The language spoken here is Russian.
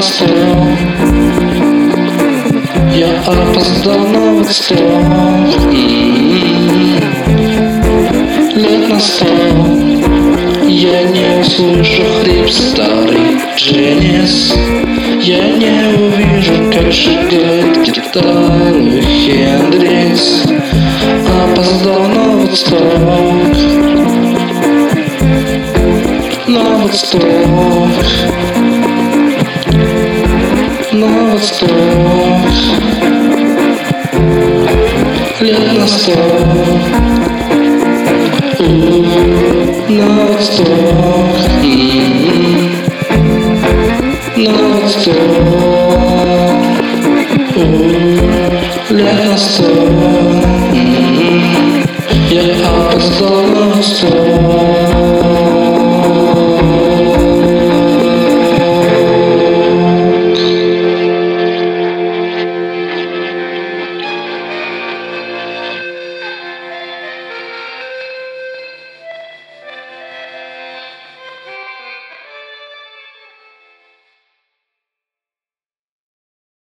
сто Я опоздал на М-м-м. Лет на сто Я не услышу хрип старый Дженнис. Я не увижу, как шагает гитару Хендрикс Опоздал на Восток На Восток На Восток Лет на сто На Восток М-м-м. На Восток Лет на сто М-м-м. Я опоздал на Восток